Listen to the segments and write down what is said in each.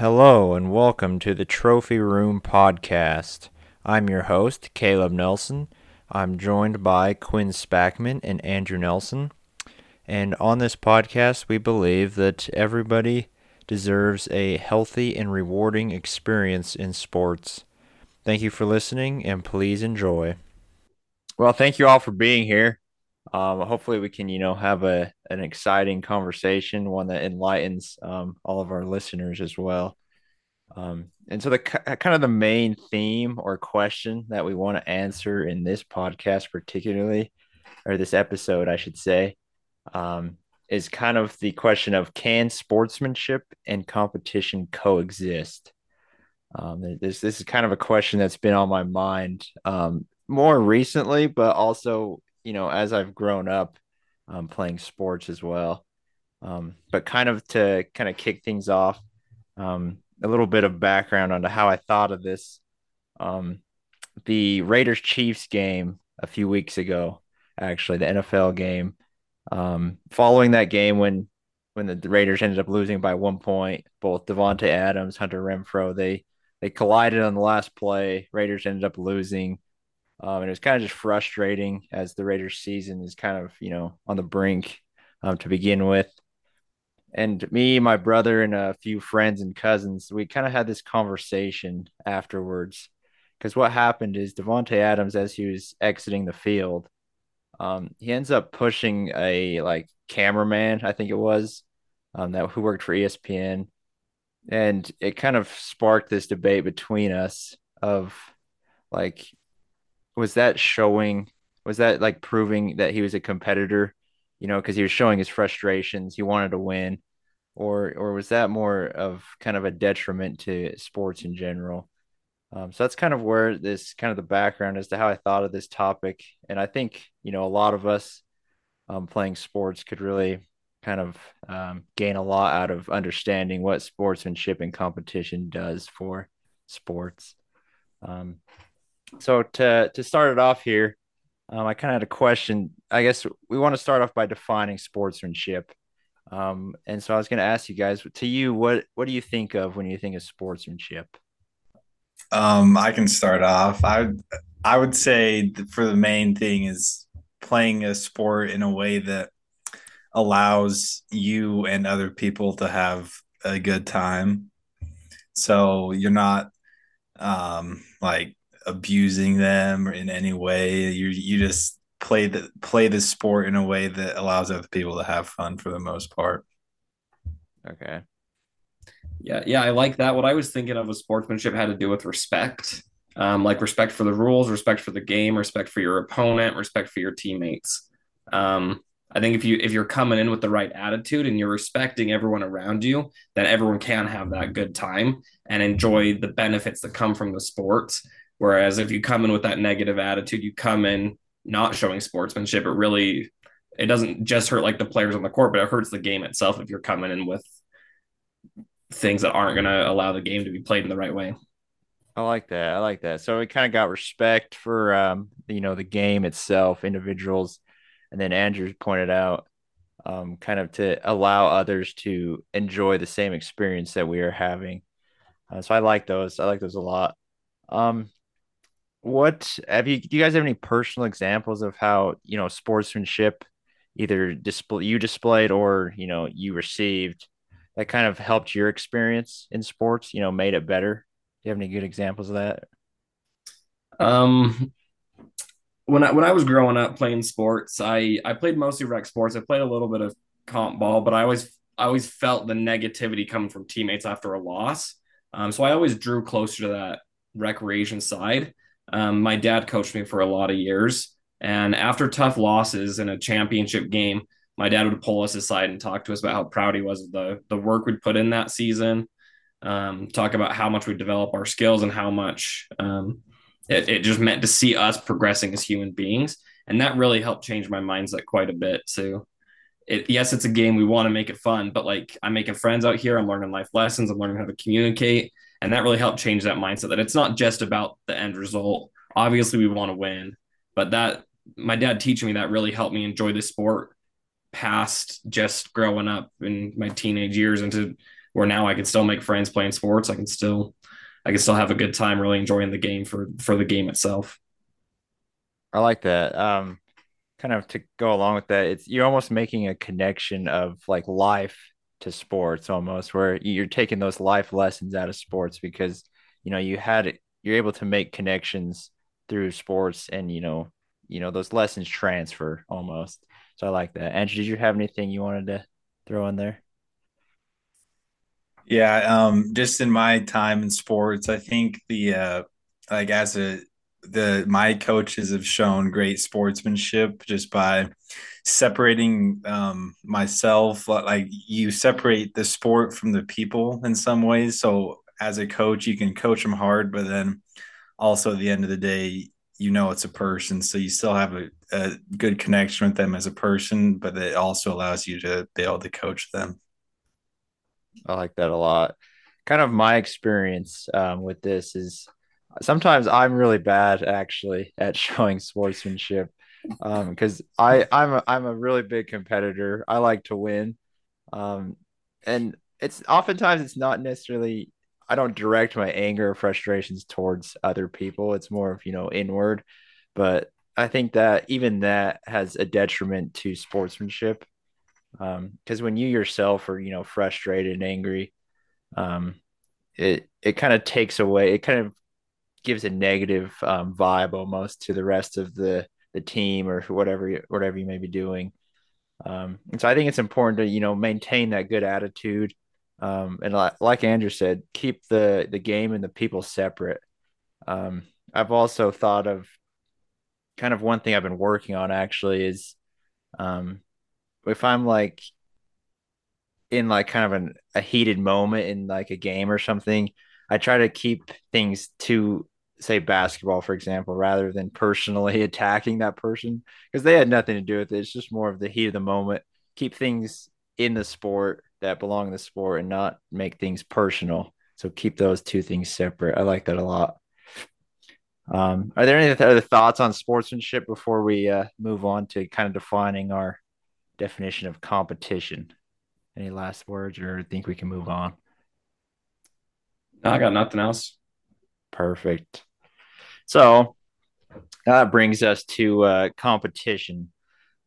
Hello and welcome to the Trophy Room Podcast. I'm your host, Caleb Nelson. I'm joined by Quinn Spackman and Andrew Nelson. And on this podcast, we believe that everybody deserves a healthy and rewarding experience in sports. Thank you for listening and please enjoy. Well, thank you all for being here. Um, hopefully, we can, you know, have a an exciting conversation, one that enlightens um, all of our listeners as well. Um, and so, the kind of the main theme or question that we want to answer in this podcast, particularly, or this episode, I should say, um, is kind of the question of can sportsmanship and competition coexist? Um, this this is kind of a question that's been on my mind um, more recently, but also you know as I've grown up um, playing sports as well. Um, but kind of to kind of kick things off, um, a little bit of background onto how I thought of this. Um, the Raiders Chiefs game a few weeks ago, actually the NFL game um, following that game, when when the Raiders ended up losing by one point, both Davante Adams, Hunter Renfrow, they they collided on the last play. Raiders ended up losing, um, and it was kind of just frustrating as the Raiders season is kind of you know on the brink um, to begin with. And me, my brother, and a few friends and cousins, we kind of had this conversation afterwards. Because what happened is Davante Adams, as he was exiting the field, um, he ends up pushing a like cameraman, I think it was, um, that who worked for ESPN, and it kind of sparked this debate between us of like, was that showing, was that like proving that he was a competitor, you know, because he was showing his frustrations, he wanted to win, or or was that more of kind of a detriment to sports in general? Um, so that's kind of where this kind of the background as to how I thought of this topic. And I think, you know, a lot of us um, playing sports could really kind of um, gain a lot out of understanding what sportsmanship and competition does for sports. Um, so to, to start it off here, um, I kind of had a question. I guess we want to start off by defining sportsmanship. Um, and so I was going to ask you guys, to you, what, what do you think of when you think of sportsmanship? Um, I can start off. I I would say for the main thing is playing a sport in a way that allows you and other people to have a good time. So you're not um like abusing them in any way. You you just play the play the sport in a way that allows other people to have fun for the most part. Okay. Yeah, yeah, I like that. What I was thinking of with sportsmanship had to do with respect, um, like respect for the rules, respect for the game, respect for your opponent, respect for your teammates. Um, I think if you if you're coming in with the right attitude and you're respecting everyone around you, then everyone can have that good time and enjoy the benefits that come from the sports. Whereas if you come in with that negative attitude, you come in not showing sportsmanship, it really it doesn't just hurt like the players on the court, but it hurts the game itself if you're coming in with things that aren't going to allow the game to be played in the right way. I like that. I like that. So we kind of got respect for um, you know the game itself, individuals, and then Andrew pointed out um, kind of to allow others to enjoy the same experience that we are having. Uh, so I like those. I like those a lot. Um, what have you? Do you guys have any personal examples of how you know sportsmanship, either display you displayed or you know you received that kind of helped your experience in sports, you know, made it better? Do you have any good examples of that? Um, when I when I was growing up playing sports, I I played mostly rec sports. I played a little bit of comp ball, but I always I always felt the negativity coming from teammates after a loss. Um, so I always drew closer to that recreation side. Um, my dad coached me for a lot of years, and after tough losses in a championship game, my dad would pull us aside and talk to us about how proud he was of the the work we'd put in that season. Um, talk about how much we develop our skills and how much um, it, it just meant to see us progressing as human beings, and that really helped change my mindset quite a bit. So, it, yes, it's a game. We want to make it fun, but like I'm making friends out here. I'm learning life lessons. I'm learning how to communicate, and that really helped change that mindset. That it's not just about the end result. Obviously, we want to win, but that my dad teaching me that really helped me enjoy the sport past just growing up in my teenage years into where now I can still make friends playing sports. I can still I can still have a good time really enjoying the game for for the game itself. I like that. Um kind of to go along with that, it's you're almost making a connection of like life to sports almost where you're taking those life lessons out of sports because you know you had you're able to make connections through sports and you know you know those lessons transfer almost. So i like that. Andrew did you have anything you wanted to throw in there? Yeah um just in my time in sports i think the uh like as a the my coaches have shown great sportsmanship just by separating um, myself like you separate the sport from the people in some ways. So as a coach you can coach them hard but then also at the end of the day you know it's a person. So you still have a, a good connection with them as a person but it also allows you to be able to coach them. I like that a lot. Kind of my experience um, with this is sometimes I'm really bad actually at showing sportsmanship um because I I'm a, I'm a really big competitor. I like to win, um, and it's oftentimes it's not necessarily I don't direct my anger or frustrations towards other people. It's more of you know inward, but I think that even that has a detriment to sportsmanship um because when you yourself are you know frustrated and angry, um, it it kind of takes away. It kind of gives a negative um, vibe almost to the rest of the the team or whatever whatever you may be doing. Um, and so I think it's important to you know maintain that good attitude, um, and like, like Andrew said, keep the the game and the people separate. Um, I've also thought of kind of one thing I've been working on actually is um, if I'm like in like kind of an, a heated moment in like a game or something, I try to keep things to say basketball, for example, rather than personally attacking that person because they had nothing to do with it. It's just more of the heat of the moment. Keep things in the sport that belong in the sport and not make things personal. So keep those two things separate. I like that a lot. Um, are there any other thoughts on sportsmanship before we uh, move on to kind of defining our definition of competition? Any last words, or think we can move on? No, I got nothing else. Perfect. So that brings us to uh, competition,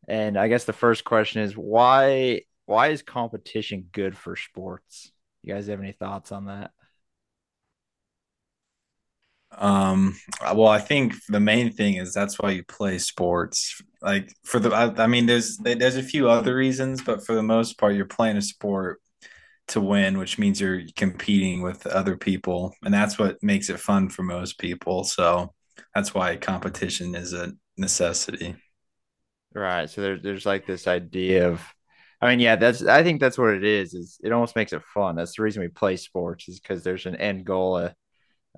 and I guess the first question is why why is competition good for sports? You guys have any thoughts on that? Um, well, I think the main thing is that's why you play sports. Like for the, I, I mean, there's there's a few other reasons, but for the most part, you're playing a sport to win, which means you're competing with other people, and that's what makes it fun for most people. So that's why competition is a necessity. Right. So there's there's like this idea of, I mean, yeah, that's I think that's what it is. Is it almost makes it fun. That's the reason we play sports is because there's an end goal, a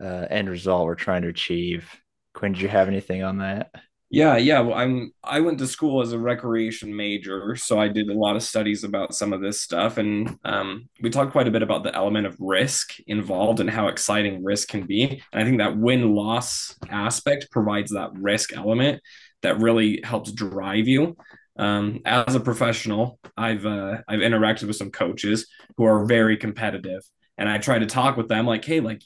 uh, end result we're trying to achieve. Quinn, did you have anything on that? Yeah, yeah. Well, I'm I went to school as a recreation major, so I did a lot of studies about some of this stuff, and um, we talked quite a bit about the element of risk involved and how exciting risk can be. And I think that win loss aspect provides that risk element that really helps drive you. Um, as a professional, I've uh, I've interacted with some coaches who are very competitive, and I try to talk with them like, hey, like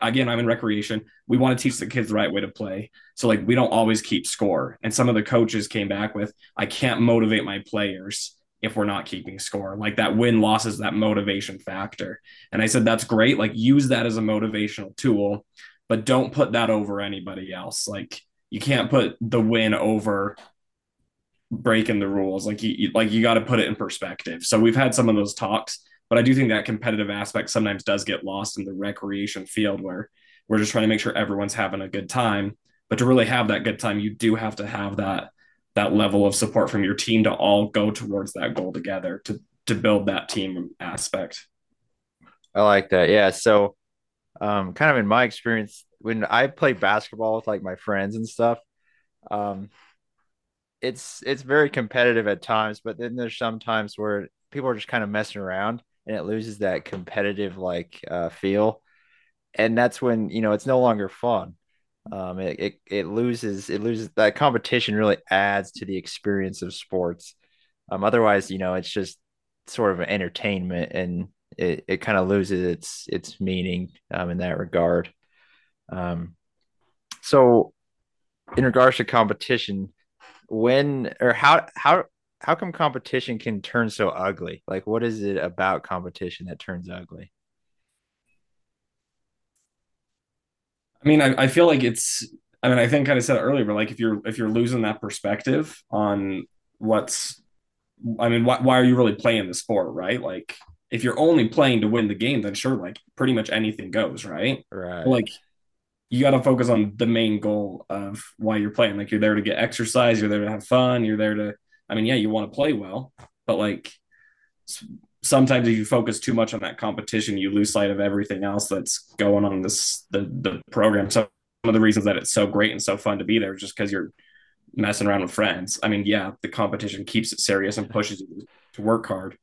again, I'm in recreation. We want to teach the kids the right way to play. So like we don't always keep score. And some of the coaches came back with, I can't motivate my players if we're not keeping score. Like that win loss is that motivation factor. And I said, that's great. Like use that as a motivational tool, but don't put that over anybody else. Like you can't put the win over breaking the rules. Like you, like you got to put it in perspective. So we've had some of those talks but I do think that competitive aspect sometimes does get lost in the recreation field where we're just trying to make sure everyone's having a good time. But to really have that good time, you do have to have that that level of support from your team to all go towards that goal together to to build that team aspect. I like that. Yeah. So um kind of in my experience, when I play basketball with like my friends and stuff, um it's it's very competitive at times, but then there's some times where people are just kind of messing around and it loses that competitive like uh, feel, and that's when you know it's no longer fun. Um, it, it it loses it loses that competition really adds to the experience of sports. Um, otherwise, you know, it's just sort of an entertainment, and it, it kind of loses its its meaning um, in that regard. Um, so, in regards to competition, when or how how how come competition can turn so ugly? Like, what is it about competition that turns ugly? I mean, I, I feel like it's. I mean, I think kind of said earlier, but like if you're if you're losing that perspective on what's, I mean, why why are you really playing the sport, right? Like if you're only playing to win the game, then sure, like pretty much anything goes, right? Right. But, like you got to focus on the main goal of why you're playing. Like you're there to get exercise, you're there to have fun, you're there to. I mean, yeah, you want to play well, but like sometimes if you focus too much on that competition, you lose sight of everything else that's going on this the the program. Some of the reasons that it's so great and so fun to be there is just because you're messing around with friends. I mean, yeah, the competition keeps it serious and pushes you to work hard,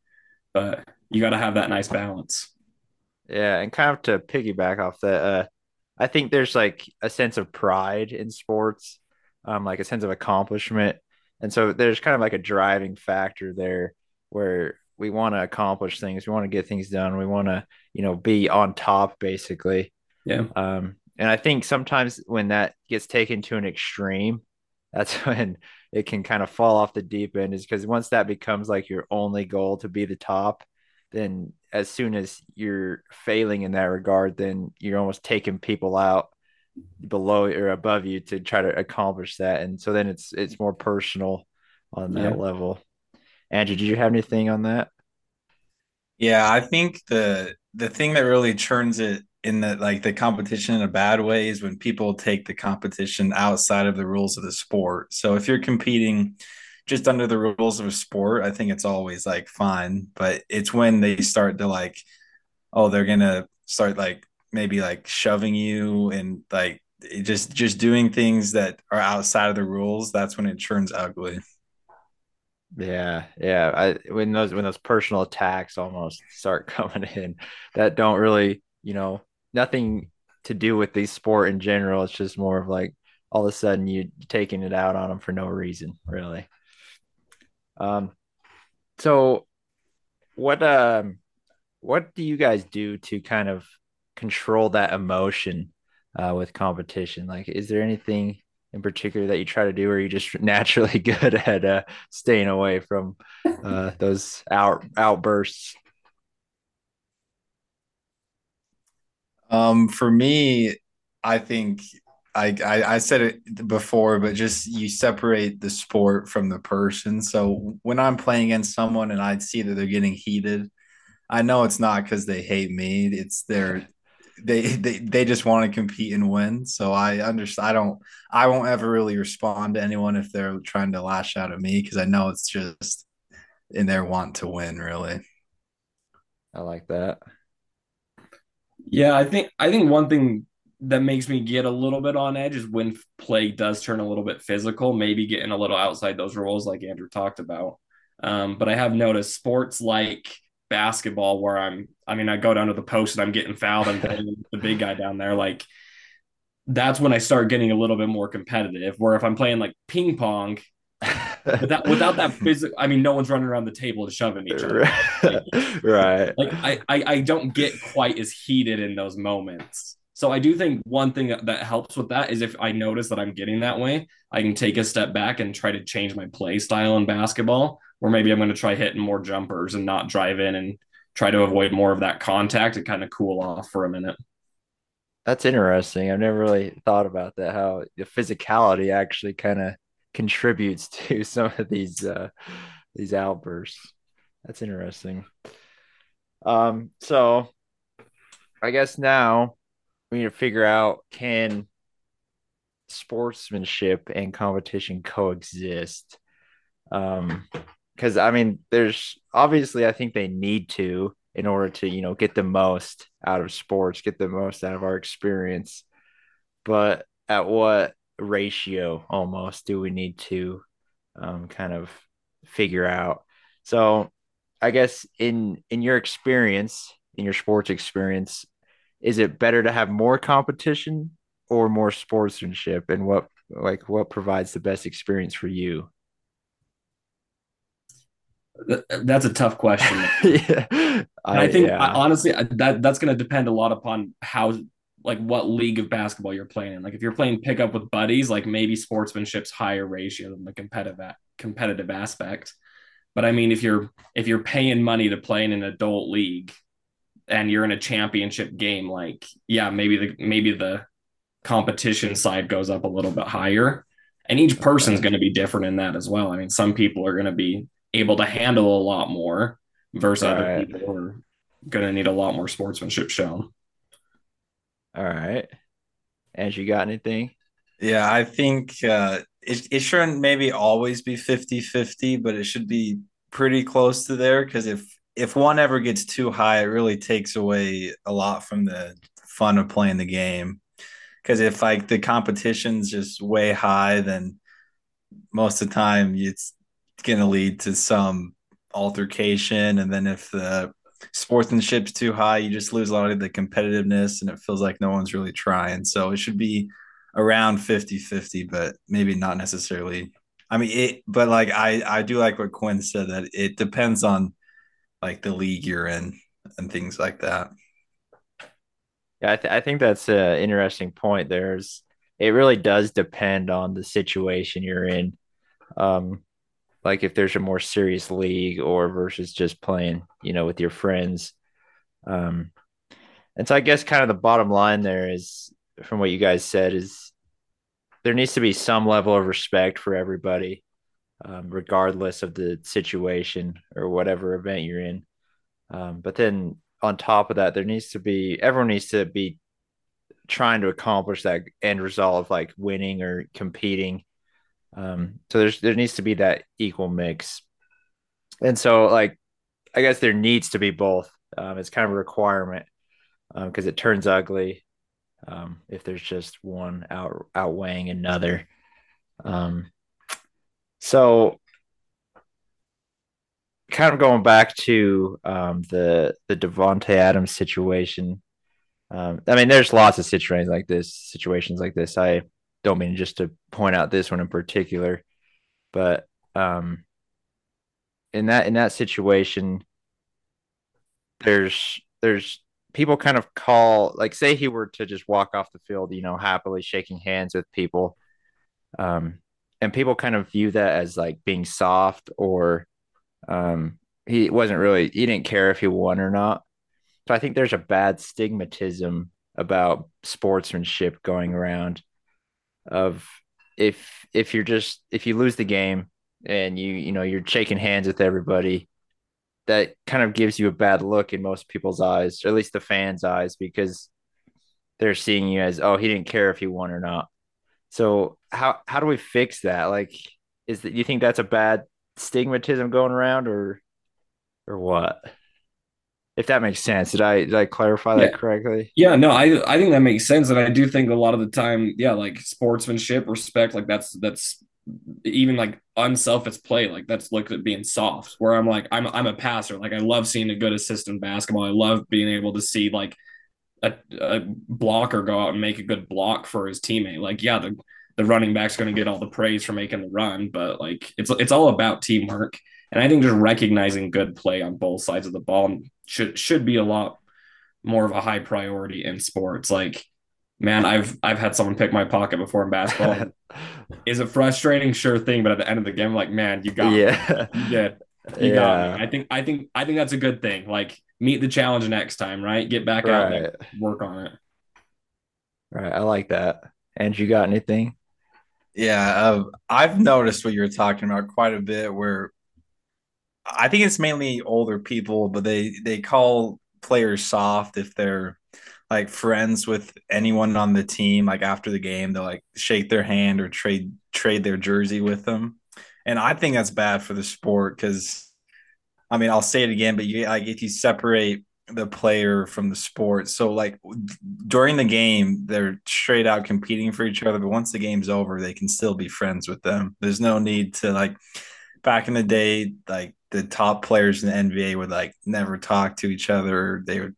but you got to have that nice balance. Yeah, and kind of to piggyback off that, uh, I think there's like a sense of pride in sports, um, like a sense of accomplishment, and so there's kind of like a driving factor there where we want to accomplish things, we want to get things done, we want to, you know, be on top basically. Yeah. Um, and I think sometimes when that gets taken to an extreme, that's when it can kind of fall off the deep end. Is because once that becomes like your only goal to be the top, then as soon as you're failing in that regard, then you're almost taking people out below or above you to try to accomplish that. And so then it's it's more personal on that yeah. level. Andrew, did you have anything on that? Yeah, I think the the thing that really turns it in the like the competition in a bad way is when people take the competition outside of the rules of the sport. So if you're competing just under the rules of a sport, I think it's always like fine. But it's when they start to like, oh, they're gonna start like maybe like shoving you and like just just doing things that are outside of the rules. That's when it turns ugly. Yeah, yeah. I when those when those personal attacks almost start coming in that don't really, you know, nothing to do with the sport in general. It's just more of like all of a sudden you taking it out on them for no reason, really. Um, so what um what do you guys do to kind of control that emotion uh, with competition? Like, is there anything in particular that you try to do, or are you just naturally good at uh, staying away from uh, those out outbursts? Um, for me, I think I, I, I said it before, but just you separate the sport from the person. So when I'm playing against someone and I see that they're getting heated, I know it's not because they hate me. It's their they they they just want to compete and win. So I understand. I don't. I won't ever really respond to anyone if they're trying to lash out at me because I know it's just in their want to win. Really. I like that. Yeah, I think I think one thing that makes me get a little bit on edge is when play does turn a little bit physical, maybe getting a little outside those rules, like Andrew talked about. Um, but I have noticed sports like basketball, where I'm, I mean, I go down to the post and I'm getting fouled, I'm the big guy down there. Like that's when I start getting a little bit more competitive. Where if I'm playing like ping pong, without without that physical i mean no one's running around the table to shoving each other right like I, I i don't get quite as heated in those moments so i do think one thing that, helps with that is if i notice that i'm getting that way i can take a step back and try to change my play style in basketball or maybe i'm going to try hitting more jumpers and not drive in and try to avoid more of that contact and kind of cool off for a minute that's interesting i've never really thought about that how the physicality actually kind of contributes to some of these uh, these outbursts. That's interesting. Um, so I guess now we need to figure out can sportsmanship and competition coexist? Um, because I mean, there's obviously I think they need to in order to you know get the most out of sports, get the most out of our experience. But at what ratio almost do we need to um, kind of figure out? So, I guess in in your experience, in your sports experience, is it better to have more competition or more sportsmanship, and what like what provides the best experience for you? That's a tough question. yeah. I, I, think yeah. I, honestly that that's going to depend a lot upon how like what league of basketball you're playing in. Like if you're playing pickup with buddies, like maybe sportsmanship's higher ratio than the competitive competitive aspect. But I mean, if you're if you're paying money to play in an adult league and you're in a championship game, like yeah, maybe the maybe the competition side goes up a little bit higher. And each person's going to be different in that as well. I mean, some people are going to be able to handle a lot more versus right. other people who are going to need a lot more sportsmanship shown. All right. And you got anything? Yeah, I think uh, it, it shouldn't maybe always be 50 50, but it should be pretty close to there because if if one ever gets too high, it really takes away a lot from the fun of playing the game. Because if like the competition's just way high, then most of the time it's going to lead to some altercation, and then if the sportsmanship's too high, you just lose a lot of the competitiveness, and it feels like no one's really trying. So it should be around 50 50, but maybe not necessarily. I mean, it, but like I, I do like what Quinn said that it depends on like the league you're in and things like that. Yeah, I, th- I think that's an interesting point. There's, it really does depend on the situation you're in. Um, like if there's a more serious league or versus just playing, you know, with your friends. Um, and so I guess kind of the bottom line there is from what you guys said is there needs to be some level of respect for everybody, um, regardless of the situation or whatever event you're in. Um, but then on top of that, there needs to be everyone needs to be trying to accomplish that end result of like winning or competing. Um, so there's there needs to be that equal mix, and so like I guess there needs to be both. Um, it's kind of a requirement because um, it turns ugly um, if there's just one out outweighing another. Um, so kind of going back to um, the the Davante Adams situation. Um, I mean, there's lots of situations like this. Situations like this. I don't mean just to point out this one in particular, but um, in that in that situation, there's there's people kind of call like say he were to just walk off the field, you know, happily shaking hands with people. Um, and people kind of view that as like being soft or um he wasn't really he didn't care if he won or not. So I think there's a bad stigmatism about sportsmanship going around of if if you're just if you lose the game and you you know you're shaking hands with everybody that kind of gives you a bad look in most people's eyes, or at least the fans' eyes, because they're seeing you as, oh, he didn't care if he won or not. So how how do we fix that? Like, is that you think that's a bad stigmatism going around, or or what? If that makes sense, did I did I clarify that yeah. correctly? Yeah, no, I I think that makes sense, and I do think a lot of the time, yeah, like sportsmanship, respect, like that's that's even like unselfish play, like that's looked at being soft. Where I'm like, I'm I'm a passer. Like I love seeing a good assist in basketball. I love being able to see like a, a blocker go out and make a good block for his teammate. Like, yeah, the the running back's going to get all the praise for making the run, but like it's it's all about teamwork. And I think just recognizing good play on both sides of the ball should should be a lot more of a high priority in sports. Like man, I've I've had someone pick my pocket before in basketball. is it frustrating? Sure thing, but at the end of the game, like, man, you got yeah. me. You yeah. got me. I think I think I think that's a good thing. Like meet the challenge next time, right? Get back right. out there, work on it. Right. I like that. And you got anything? Yeah, uh, I've noticed what you're talking about quite a bit. Where I think it's mainly older people, but they they call players soft if they're like friends with anyone on the team like after the game they'll like shake their hand or trade trade their jersey with them and i think that's bad for the sport because i mean i'll say it again but you like if you separate the player from the sport so like during the game they're straight out competing for each other but once the game's over they can still be friends with them there's no need to like back in the day like the top players in the nba would like never talk to each other they would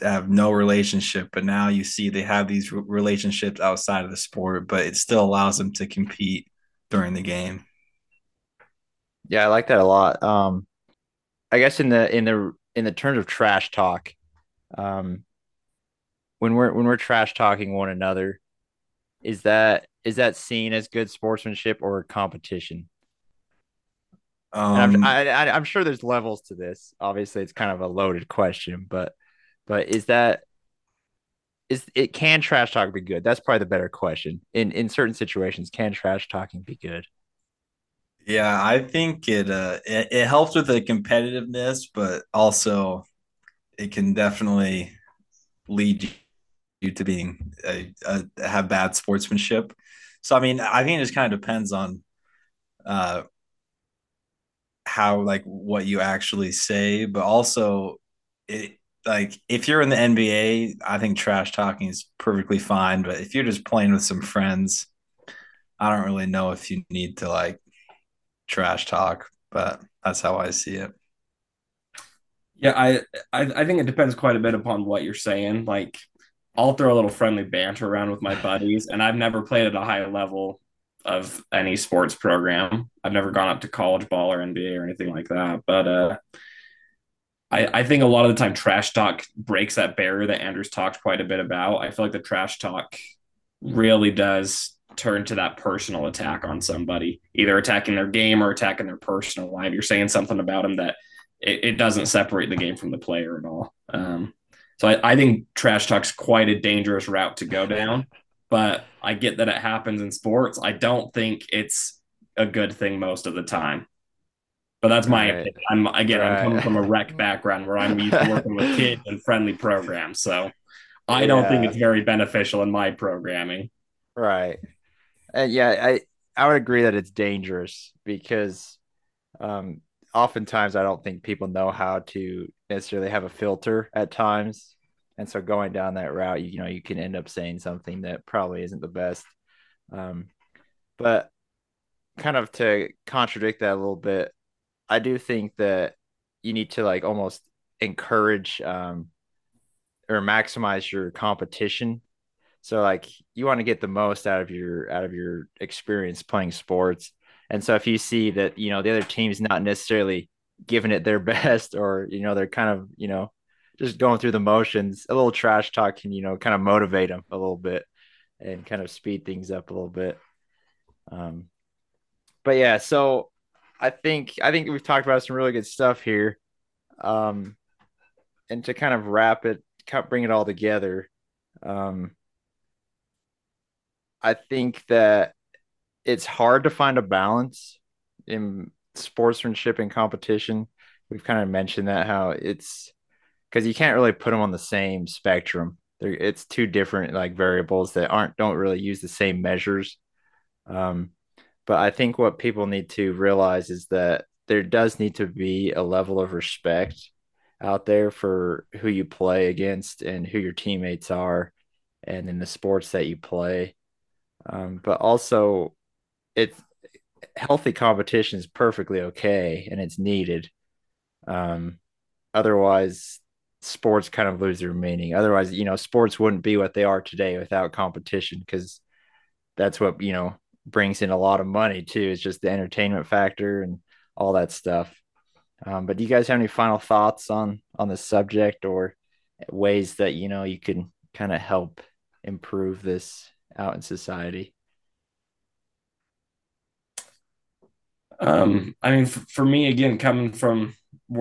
have no relationship, but now you see they have these relationships outside of the sport, but it still allows them to compete during the game. Yeah, I like that a lot. Um, I guess in the in the in the terms of trash talk, um, when we're when we're trash talking one another, is that is that seen as good sportsmanship or competition? Um, I'm, I, I, I'm sure there's levels to this. Obviously, it's kind of a loaded question, but but is that is it can trash talk be good? That's probably the better question. In in certain situations, can trash talking be good? Yeah, I think it uh it, it helps with the competitiveness, but also it can definitely lead you to being a, a, have bad sportsmanship. So I mean, I think it just kind of depends on uh how like what you actually say, but also it like if you're in the NBA, I think trash talking is perfectly fine. But if you're just playing with some friends, I don't really know if you need to like trash talk, but that's how I see it. Yeah, I, I I think it depends quite a bit upon what you're saying. Like, I'll throw a little friendly banter around with my buddies, and I've never played at a high level of any sports program. I've never gone up to college ball or NBA or anything like that. But uh, I, I think a lot of the time trash talk breaks that barrier that Andrews talked quite a bit about. I feel like the trash talk really does turn to that personal attack on somebody, either attacking their game or attacking their personal life. You're saying something about them that it, it doesn't separate the game from the player at all. Um, so I, I think trash talk's quite a dangerous route to go down, but I get that it happens in sports. I don't think it's a good thing most of the time. But that's my right. opinion. I'm again, right. I'm coming from a rec background where I'm used to working with kids and friendly programs. So I don't yeah. think it's very beneficial in my programming. Right. Yeah, I I would agree that it's dangerous because um, oftentimes I don't think people know how to necessarily have a filter at times, and so going down that route, you, you know, you can end up saying something that probably isn't the best. Um, but kind of to contradict that a little bit, I do think that you need to like almost encourage um, or maximize your competition so like you want to get the most out of your out of your experience playing sports. And so if you see that, you know, the other team's not necessarily giving it their best or, you know, they're kind of, you know, just going through the motions, a little trash talk can, you know, kind of motivate them a little bit and kind of speed things up a little bit. Um, but yeah, so I think I think we've talked about some really good stuff here. Um, and to kind of wrap it, bring it all together. Um, I think that it's hard to find a balance in sportsmanship and competition. We've kind of mentioned that how it's because you can't really put them on the same spectrum. They're, it's two different like variables that aren't don't really use the same measures. Um, but I think what people need to realize is that there does need to be a level of respect out there for who you play against and who your teammates are, and in the sports that you play. Um, but also, it's healthy competition is perfectly okay and it's needed. Um, otherwise, sports kind of lose their meaning. Otherwise, you know, sports wouldn't be what they are today without competition because that's what you know brings in a lot of money too. It's just the entertainment factor and all that stuff. Um, but do you guys have any final thoughts on on the subject or ways that you know you can kind of help improve this out in society? Um, I mean, f- for me, again, coming from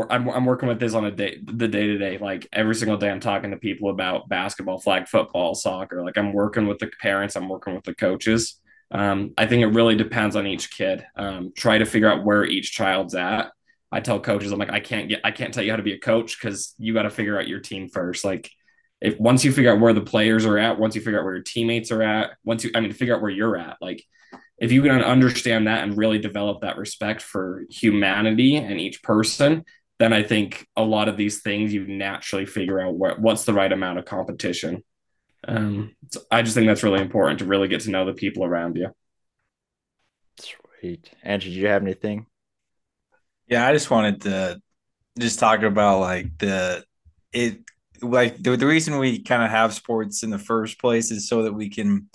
I'm, I'm working with this on a day, the day to day, like every single day, I'm talking to people about basketball, flag football, soccer. Like I'm working with the parents, I'm working with the coaches. Um, I think it really depends on each kid. Um, try to figure out where each child's at. I tell coaches, I'm like, I can't get, I can't tell you how to be a coach because you got to figure out your team first. Like, if once you figure out where the players are at, once you figure out where your teammates are at, once you, I mean, figure out where you're at, like if you can understand that and really develop that respect for humanity and each person, then I think a lot of these things you naturally figure out what, what's the right amount of competition. Um, so I just think that's really important to really get to know the people around you. Sweet. Andrew, did you have anything? Yeah, I just wanted to just talk about like the it like the, the reason we kind of have sports in the first place is so that we can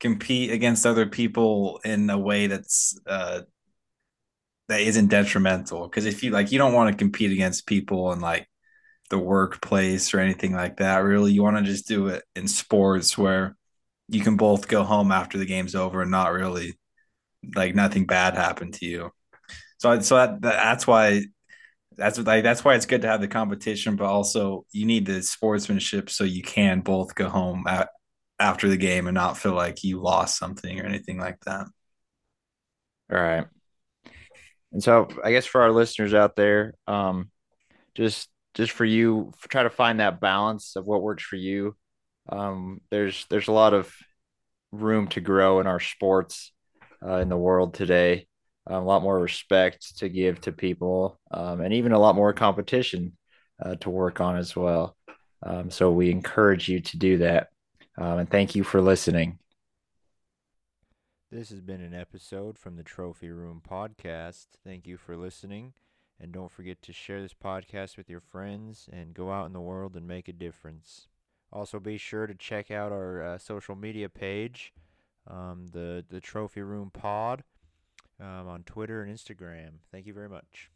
compete against other people in a way that's uh, that isn't detrimental. Because if you like you don't want to compete against people in like the workplace or anything like that really you want to just do it in sports where you can both go home after the game's over and not really like nothing bad happened to you. So so that, that's why that's like that's why it's good to have the competition but also you need the sportsmanship so you can both go home at, after the game and not feel like you lost something or anything like that All right. And so I guess for our listeners out there, um, just just for you, try to find that balance of what works for you. Um, there's there's a lot of room to grow in our sports uh, in the world today. A lot more respect to give to people, um, and even a lot more competition uh, to work on as well. Um, so we encourage you to do that. Um, and thank you for listening. This has been an episode from the Trophy Room Podcast. Thank you for listening. And don't forget to share this podcast with your friends and go out in the world and make a difference. Also, be sure to check out our uh, social media page, um, the, the Trophy Room Pod, um, on Twitter and Instagram. Thank you very much.